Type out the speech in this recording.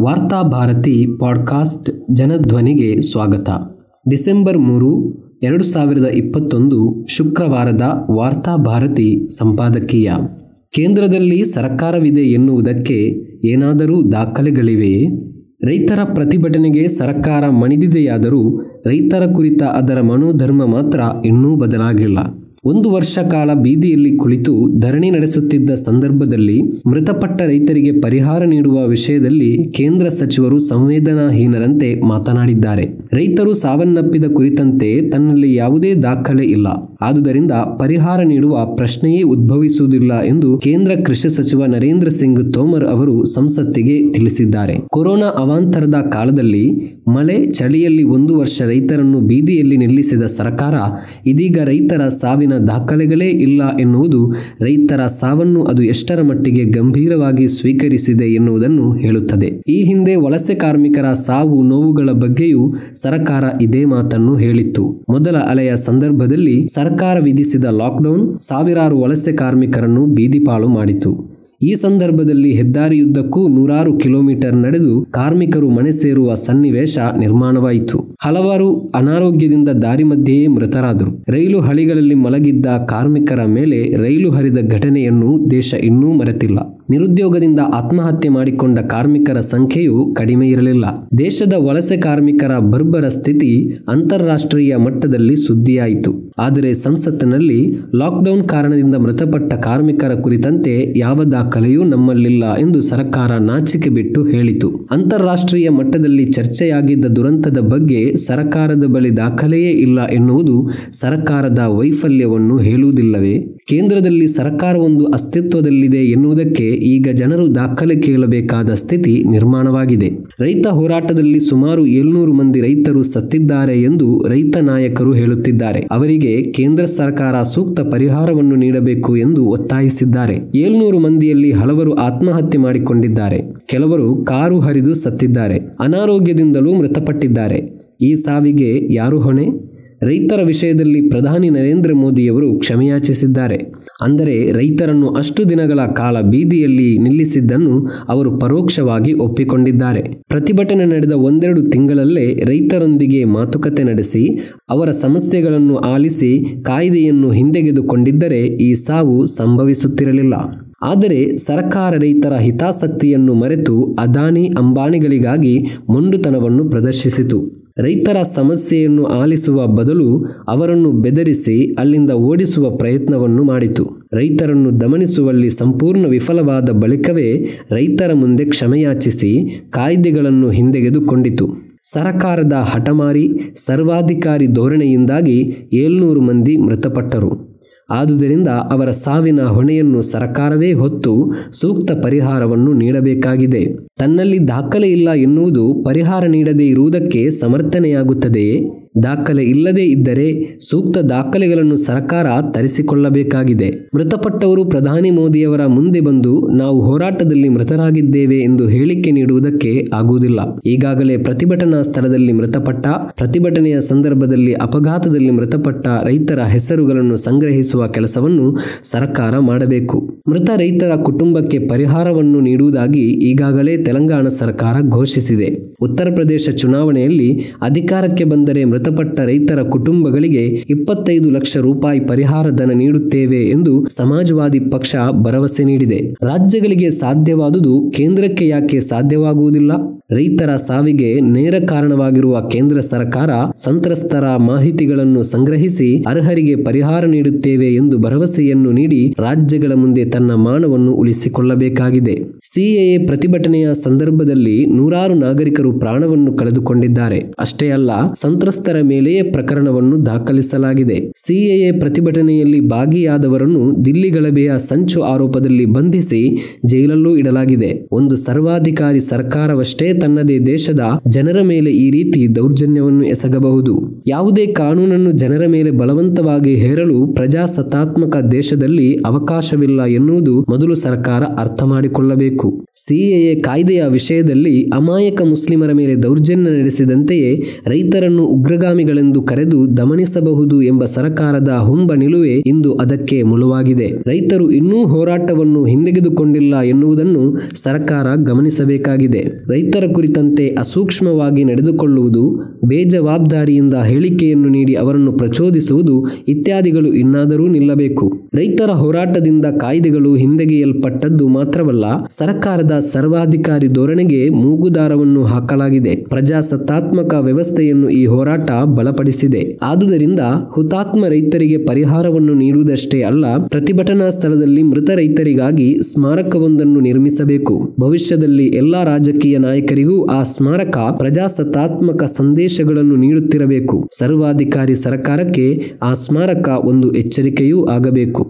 ವಾರ್ತಾ ಭಾರತಿ ಪಾಡ್ಕಾಸ್ಟ್ ಜನಧ್ವನಿಗೆ ಸ್ವಾಗತ. ಡಿಸೆಂಬರ್ ಮೂರು, ಎರಡು ಸಾವಿರದ ಇಪ್ಪತ್ತೊಂದು ಶುಕ್ರವಾರದ ವಾರ್ತಾ ಭಾರತಿ ಸಂಪಾದಕೀಯ. ಕೇಂದ್ರದಲ್ಲಿ ಸರ್ಕಾರವಿದೆ ಎನ್ನುವುದಕ್ಕೆ ಏನಾದರೂ ದಾಖಲೆಗಳಿವೆಯೇ? ರೈತರ ಪ್ರತಿಭಟನೆಗೆ ಸರ್ಕಾರ ಮಣಿದಿದೆಯಾದರೂ ರೈತರ ಕುರಿತ ಅದರ ಮನೋಧರ್ಮ ಮಾತ್ರ ಇನ್ನೂ ಬದಲಾಗಿಲ್ಲ. ಒಂದು ವರ್ಷ ಕಾಲ ಬೀದಿಯಲ್ಲಿ ಕುಳಿತು ಧರಣಿ ನಡೆಸುತ್ತಿದ್ದ ಸಂದರ್ಭದಲ್ಲಿ ಮೃತಪಟ್ಟ ರೈತರಿಗೆ ಪರಿಹಾರ ನೀಡುವ ವಿಷಯದಲ್ಲಿ ಕೇಂದ್ರ ಸಚಿವರು ಸಂವೇದನಾಹೀನರಂತೆ ಮಾತನಾಡಿದ್ದಾರೆ. ರೈತರು ಸಾವನ್ನಪ್ಪಿದ ಕುರಿತಂತೆ ತನ್ನಲ್ಲಿ ಯಾವುದೇ ದಾಖಲೆ ಇಲ್ಲ. ಆದುದರಿಂದ ಪರಿಹಾರ ನೀಡುವ ಪ್ರಶ್ನೆಯೇ ಉದ್ಭವಿಸುವುದಿಲ್ಲ ಎಂದು ಕೇಂದ್ರ ಕೃಷಿ ಸಚಿವ ನರೇಂದ್ರ ಸಿಂಗ್ ತೋಮರ್ ಅವರು ಸಂಸತ್ತಿಗೆ ತಿಳಿಸಿದ್ದಾರೆ. ಕೊರೋನಾ ಅವಾಂತರದ ಕಾಲದಲ್ಲಿ ಮಳೆ, ಚಳಿಯಲ್ಲಿ ಒಂದು ವರ್ಷ ರೈತರನ್ನು ಬೀದಿಯಲ್ಲಿ ನಿಲ್ಲಿಸಿದ ಸರ್ಕಾರ ಇದೀಗ ರೈತರ ಸಾವಿನ ದಾಖಲೆಗಳೇ ಇಲ್ಲ ಎನ್ನುವುದು ರೈತರ ಸಾವನ್ನು ಅದು ಎಷ್ಟರ ಮಟ್ಟಿಗೆ ಗಂಭೀರವಾಗಿ ಸ್ವೀಕರಿಸಿದೆ ಎನ್ನುವುದನ್ನು ಹೇಳುತ್ತದೆ. ಈ ಹಿಂದೆ ವಲಸೆ ಕಾರ್ಮಿಕರ ಸಾವು ನೋವುಗಳ ಬಗ್ಗೆಯೂ ಸರ್ಕಾರ ಇದೇ ಮಾತನ್ನು ಹೇಳಿತ್ತು. ಮೊದಲ ಅಲೆಯ ಸಂದರ್ಭದಲ್ಲಿ ಸರ್ಕಾರ ವಿಧಿಸಿದ ಲಾಕ್ಡೌನ್ ಸಾವಿರಾರು ವಲಸೆ ಕಾರ್ಮಿಕರನ್ನು ಬೀದಿಪಾಳು ಮಾಡಿತು. ಈ ಸಂದರ್ಭದಲ್ಲಿ ಹೆದ್ದಾರಿಯುದ್ದಕ್ಕೂ ನೂರಾರು ಕಿಲೋಮೀಟರ್ ನಡೆದು ಕಾರ್ಮಿಕರು ಮನೆ ಸೇರುವ ಸನ್ನಿವೇಶ ನಿರ್ಮಾಣವಾಯಿತು. ಹಲವಾರು ಅನಾರೋಗ್ಯದಿಂದ ದಾರಿ ಮಧ್ಯೆಯೇ ಮೃತರಾದರು. ರೈಲು ಹಳಿಗಳಲ್ಲಿ ಮಲಗಿದ್ದ ಕಾರ್ಮಿಕರ ಮೇಲೆ ರೈಲು ಹರಿದ ಘಟನೆಯನ್ನು ದೇಶ ಇನ್ನೂ ಮರೆತಿಲ್ಲ. ನಿರುದ್ಯೋಗದಿಂದ ಆತ್ಮಹತ್ಯೆ ಮಾಡಿಕೊಂಡ ಕಾರ್ಮಿಕರ ಸಂಖ್ಯೆಯು ಕಡಿಮೆ ಇರಲಿಲ್ಲ. ದೇಶದ ವಲಸೆ ಕಾರ್ಮಿಕರ ಬರ್ಬರ ಸ್ಥಿತಿ ಅಂತಾರಾಷ್ಟ್ರೀಯ ಮಟ್ಟದಲ್ಲಿ ಸುದ್ದಿಯಾಯಿತು. ಆದರೆ ಸಂಸತ್ತಿನಲ್ಲಿ ಲಾಕ್ಡೌನ್ ಕಾರಣದಿಂದ ಮೃತಪಟ್ಟ ಕಾರ್ಮಿಕರ ಕುರಿತಂತೆ ಯಾವ ದಾಖಲೆಯೂ ನಮ್ಮಲ್ಲಿಲ್ಲ ಎಂದು ಸರ್ಕಾರ ನಾಚಿಕೆ ಬಿಟ್ಟು ಹೇಳಿತು. ಅಂತಾರಾಷ್ಟ್ರೀಯ ಮಟ್ಟದಲ್ಲಿ ಚರ್ಚೆಯಾಗಿದ್ದ ದುರಂತದ ಬಗ್ಗೆ ಸರ್ಕಾರದ ಬಳಿ ದಾಖಲೆಯೇ ಇಲ್ಲ ಎನ್ನುವುದು ಸರಕಾರದ ವೈಫಲ್ಯವನ್ನು ಹೇಳುವುದಿಲ್ಲವೇ? ಕೇಂದ್ರದಲ್ಲಿ ಸರ್ಕಾರವೊಂದು ಅಸ್ತಿತ್ವದಲ್ಲಿದೆ ಎನ್ನುವುದಕ್ಕೆ ಈಗ ಜನರು ದಾಖಲೆ ಕೇಳಬೇಕಾದ ಸ್ಥಿತಿ ನಿರ್ಮಾಣವಾಗಿದೆ. ರೈತ ಹೋರಾಟದಲ್ಲಿ ಸುಮಾರು ಏಳ್ನೂರು ಮಂದಿ ರೈತರು ಸತ್ತಿದ್ದಾರೆ ಎಂದು ರೈತ ನಾಯಕರು ಹೇಳುತ್ತಿದ್ದಾರೆ. ಅವರಿಗೆ ಕೇಂದ್ರ ಸರ್ಕಾರ ಸೂಕ್ತ ಪರಿಹಾರವನ್ನು ನೀಡಬೇಕು ಎಂದು ಒತ್ತಾಯಿಸಿದ್ದಾರೆ. ಏಳ್ನೂರು ಮಂದಿಯಲ್ಲಿ ಹಲವರು ಆತ್ಮಹತ್ಯೆ ಮಾಡಿಕೊಂಡಿದ್ದಾರೆ. ಕೆಲವರು ಕಾರು ಹರಿದು ಸತ್ತಿದ್ದಾರೆ. ಅನಾರೋಗ್ಯದಿಂದಲೂ ಮೃತಪಟ್ಟಿದ್ದಾರೆ. ಈ ಸಾವಿಗೆ ಯಾರು ಹೊಣೆ? ರೈತರ ವಿಷಯದಲ್ಲಿ ಪ್ರಧಾನಿ ನರೇಂದ್ರ ಮೋದಿಯವರು ಕ್ಷಮೆಯಾಚಿಸಿದ್ದಾರೆ. ಅಂದರೆ ರೈತರನ್ನು ಅಷ್ಟು ದಿನಗಳ ಕಾಲ ಬೀದಿಯಲ್ಲಿ ನಿಲ್ಲಿಸಿದ್ದನ್ನು ಅವರು ಪರೋಕ್ಷವಾಗಿ ಒಪ್ಪಿಕೊಂಡಿದ್ದಾರೆ. ಪ್ರತಿಭಟನೆ ನಡೆದ ಒಂದೆರಡು ತಿಂಗಳಲ್ಲೇ ರೈತರೊಂದಿಗೆ ಮಾತುಕತೆ ನಡೆಸಿ, ಅವರ ಸಮಸ್ಯೆಗಳನ್ನು ಆಲಿಸಿ, ಕಾಯ್ದೆಯನ್ನು ಹಿಂದೆಗೆದುಕೊಂಡಿದ್ದರೆ ಈ ಸಾವು ಸಂಭವಿಸುತ್ತಿರಲಿಲ್ಲ. ಆದರೆ ಸರ್ಕಾರ ರೈತರ ಹಿತಾಸಕ್ತಿಯನ್ನು ಮರೆತು ಅದಾನಿ ಅಂಬಾನಿಗಳಿಗಾಗಿ ಮೊಂಡುತನವನ್ನು ಪ್ರದರ್ಶಿಸಿತು. ರೈತರ ಸಮಸ್ಯೆಯನ್ನು ಆಲಿಸುವ ಬದಲು ಅವರನ್ನು ಬೆದರಿಸಿ ಅಲ್ಲಿಂದ ಓಡಿಸುವ ಪ್ರಯತ್ನವನ್ನು ಮಾಡಿತು. ರೈತರನ್ನು ದಮನಿಸುವಲ್ಲಿ ಸಂಪೂರ್ಣ ವಿಫಲವಾದ ಬಳಿಕವೇ ರೈತರ ಮುಂದೆ ಕ್ಷಮೆಯಾಚಿಸಿ ಕಾಯ್ದೆಗಳನ್ನು ಹಿಂದೆಗೆದುಕೊಂಡಿತು. ಸರಕಾರದ ಹಠಮಾರಿ, ಸರ್ವಾಧಿಕಾರಿ ಧೋರಣೆಯಿಂದಾಗಿ ಏಳ್ನೂರು ಮಂದಿ ಮೃತಪಟ್ಟರು. ಆದುದರಿಂದ ಅವರ ಸಾವಿನ ಹೊಣೆಯನ್ನು ಸರ್ಕಾರವೇ ಹೊತ್ತು ಸೂಕ್ತ ಪರಿಹಾರವನ್ನು ನೀಡಬೇಕಾಗಿದೆ. ತನ್ನಲ್ಲಿ ದಾಖಲೆ ಇಲ್ಲ ಎನ್ನುವುದು ಪರಿಹಾರ ನೀಡದೇ ಇರುವುದಕ್ಕೆ ಸಮರ್ಥನೆಯಾಗುತ್ತದೆಯೇ? ದಾಖಲೆ ಇಲ್ಲದೇ ಇದ್ದರೆ ಸೂಕ್ತ ದಾಖಲೆಗಳನ್ನು ಸರ್ಕಾರ ತರಿಸಿಕೊಳ್ಳಬೇಕಾಗಿದೆ. ಮೃತಪಟ್ಟವರು ಪ್ರಧಾನಿ ಮೋದಿಯವರ ಮುಂದೆ ಬಂದು ನಾವು ಹೋರಾಟದಲ್ಲಿ ಮೃತರಾಗಿದ್ದೇವೆ ಎಂದು ಹೇಳಿಕೆ ನೀಡುವುದಕ್ಕೆ ಆಗುವುದಿಲ್ಲ. ಈಗಾಗಲೇ ಪ್ರತಿಭಟನಾ ಸ್ಥಳದಲ್ಲಿ ಮೃತಪಟ್ಟ, ಪ್ರತಿಭಟನೆಯ ಸಂದರ್ಭದಲ್ಲಿ ಅಪಘಾತದಲ್ಲಿ ಮೃತಪಟ್ಟ ರೈತರ ಹೆಸರುಗಳನ್ನು ಸಂಗ್ರಹಿಸುವ ಕೆಲಸವನ್ನು ಸರ್ಕಾರ ಮಾಡಬೇಕು. ಮೃತ ರೈತರ ಕುಟುಂಬಕ್ಕೆ ಪರಿಹಾರವನ್ನು ನೀಡುವುದಾಗಿ ಈಗಾಗಲೇ ತೆಲಂಗಾಣ ಸರ್ಕಾರ ಘೋಷಿಸಿದೆ. ಉತ್ತರ ಪ್ರದೇಶ ಚುನಾವಣೆಯಲ್ಲಿ ಅಧಿಕಾರಕ್ಕೆ ಬಂದರೆ ಮೃತಪಟ್ಟ ರೈತರ ಕುಟುಂಬಗಳಿಗೆ ಇಪ್ಪತ್ತೈದು ಲಕ್ಷ ರೂಪಾಯಿ ಪರಿಹಾರ ಧನ ನೀಡುತ್ತೇವೆ ಎಂದು ಸಮಾಜವಾದಿ ಪಕ್ಷ ಭರವಸೆ ನೀಡಿದೆ. ರಾಜ್ಯಗಳಿಗೆ ಸಾಧ್ಯವಾದುದು ಕೇಂದ್ರಕ್ಕೆ ಯಾಕೆ ಸಾಧ್ಯವಾಗುವುದಿಲ್ಲ? ರೈತರ ಸಾವಿಗೆ ನೇರ ಕಾರಣವಾಗಿರುವ ಕೇಂದ್ರ ಸರ್ಕಾರ ಸಂತ್ರಸ್ತರ ಮಾಹಿತಿಗಳನ್ನು ಸಂಗ್ರಹಿಸಿ ಅರ್ಹರಿಗೆ ಪರಿಹಾರ ನೀಡುತ್ತೇವೆ ಎಂದು ಭರವಸೆಯನ್ನು ನೀಡಿ ರಾಜ್ಯಗಳ ಮುಂದೆ ತನ್ನ ಮಾನವನ್ನು ಉಳಿಸಿಕೊಳ್ಳಬೇಕಾಗಿದೆ. ಸಿಎಎ ಪ್ರತಿಭಟನೆಯ ಸಂದರ್ಭದಲ್ಲಿ ನೂರಾರು ನಾಗರಿಕರು ಪ್ರಾಣವನ್ನು ಕಳೆದುಕೊಂಡಿದ್ದಾರೆ. ಅಷ್ಟೇ ಅಲ್ಲ, ಸಂತ್ರಸ್ತರ ಮೇಲೆಯೇ ಪ್ರಕರಣವನ್ನು ದಾಖಲಿಸಲಾಗಿದೆ. ಸಿಎಎ ಪ್ರತಿಭಟನೆಯಲ್ಲಿ ಭಾಗಿಯಾದವರನ್ನು ದಿಲ್ಲಿ ಗಲಭೆಯ ಸಂಚು ಆರೋಪದಲ್ಲಿ ಬಂಧಿಸಿ ಜೈಲಲ್ಲೂ ಇಡಲಾಗಿದೆ. ಒಂದು ಸರ್ವಾಧಿಕಾರಿ ಸರ್ಕಾರವಷ್ಟೇ ತನ್ನದೇ ದೇಶದ ಜನರ ಮೇಲೆ ಈ ರೀತಿ ದೌರ್ಜನ್ಯವನ್ನು ಎಸಗಬಹುದು. ಯಾವುದೇ ಕಾನೂನನ್ನು ಜನರ ಮೇಲೆ ಬಲವಂತವಾಗಿ ಹೇರಲು ಪ್ರಜಾಸತ್ತಾತ್ಮಕ ದೇಶದಲ್ಲಿ ಅವಕಾಶವಿಲ್ಲ ಎನ್ನುವುದು ಮೊದಲು ಸರ್ಕಾರ ಅರ್ಥ ಮಾಡಿಕೊಳ್ಳಬೇಕು. ಸಿಎಎ ಕಾಯ್ದೆಯ ವಿಷಯದಲ್ಲಿ ಅಮಾಯಕ ಮುಸ್ಲಿಮರ ಮೇಲೆ ದೌರ್ಜನ್ಯ ನಡೆಸಿದಂತೆಯೇ ರೈತರನ್ನು ಉಗ್ರಗಾಮಿ ಅಗ್ರಗಾಮಿಗಳೆಂದು ಕರೆದು ದಮನಿಸಬಹುದು ಎಂಬ ಸರಕಾರದ ಹುಂಬ ನಿಲುವೆ ಇಂದು ಅದಕ್ಕೆ ಮುಳುವಾಗಿದೆ. ರೈತರು ಇನ್ನೂ ಹೋರಾಟವನ್ನು ಹಿಂದೆಗೆದುಕೊಂಡಿಲ್ಲ ಎನ್ನುವುದನ್ನು ಸರ್ಕಾರ ಗಮನಿಸಬೇಕಾಗಿದೆ. ರೈತರ ಕುರಿತಂತೆ ಅಸೂಕ್ಷ್ಮವಾಗಿ ನಡೆದುಕೊಳ್ಳುವುದು, ಬೇಜವಾಬ್ದಾರಿಯಿಂದ ಹೇಳಿಕೆಯನ್ನು ನೀಡಿ ಅವರನ್ನು ಪ್ರಚೋದಿಸುವುದು ಇತ್ಯಾದಿಗಳು ಇನ್ನಾದರೂ ನಿಲ್ಲಬೇಕು. ರೈತರ ಹೋರಾಟದಿಂದ ಕಾಯ್ದೆಗಳು ಹಿಂದೆಗೆಯಲ್ಪಟ್ಟದ್ದು ಮಾತ್ರವಲ್ಲ, ಸರ್ಕಾರದ ಸರ್ವಾಧಿಕಾರಿ ಧೋರಣೆಗೆ ಮೂಗುದಾರವನ್ನು ಹಾಕಲಾಗಿದೆ. ಪ್ರಜಾಸತ್ತಾತ್ಮಕ ವ್ಯವಸ್ಥೆಯನ್ನು ಈ ಹೋರಾಟ ಬಲಪಡಿಸಿದೆ. ಆದುದರಿಂದ ಹುತಾತ್ಮ ರೈತರಿಗೆ ಪರಿಹಾರವನ್ನು ನೀಡುವುದಷ್ಟೇ ಅಲ್ಲ, ಪ್ರತಿಭಟನಾ ಸ್ಥಳದಲ್ಲಿ ಮೃತ ರೈತರಿಗಾಗಿ ಸ್ಮಾರಕವೊಂದನ್ನು ನಿರ್ಮಿಸಬೇಕು. ಭವಿಷ್ಯದಲ್ಲಿ ಎಲ್ಲಾ ರಾಜಕೀಯ ನಾಯಕರಿಗೂ ಆ ಸ್ಮಾರಕ ಪ್ರಜಾಸತ್ತಾತ್ಮಕ ಸಂದೇಶಗಳನ್ನು ನೀಡುತ್ತಿರಬೇಕು. ಸರ್ವಾಧಿಕಾರಿ ಸರ್ಕಾರಕ್ಕೆ ಆ ಸ್ಮಾರಕ ಒಂದು ಎಚ್ಚರಿಕೆಯೂ ಆಗಬೇಕು.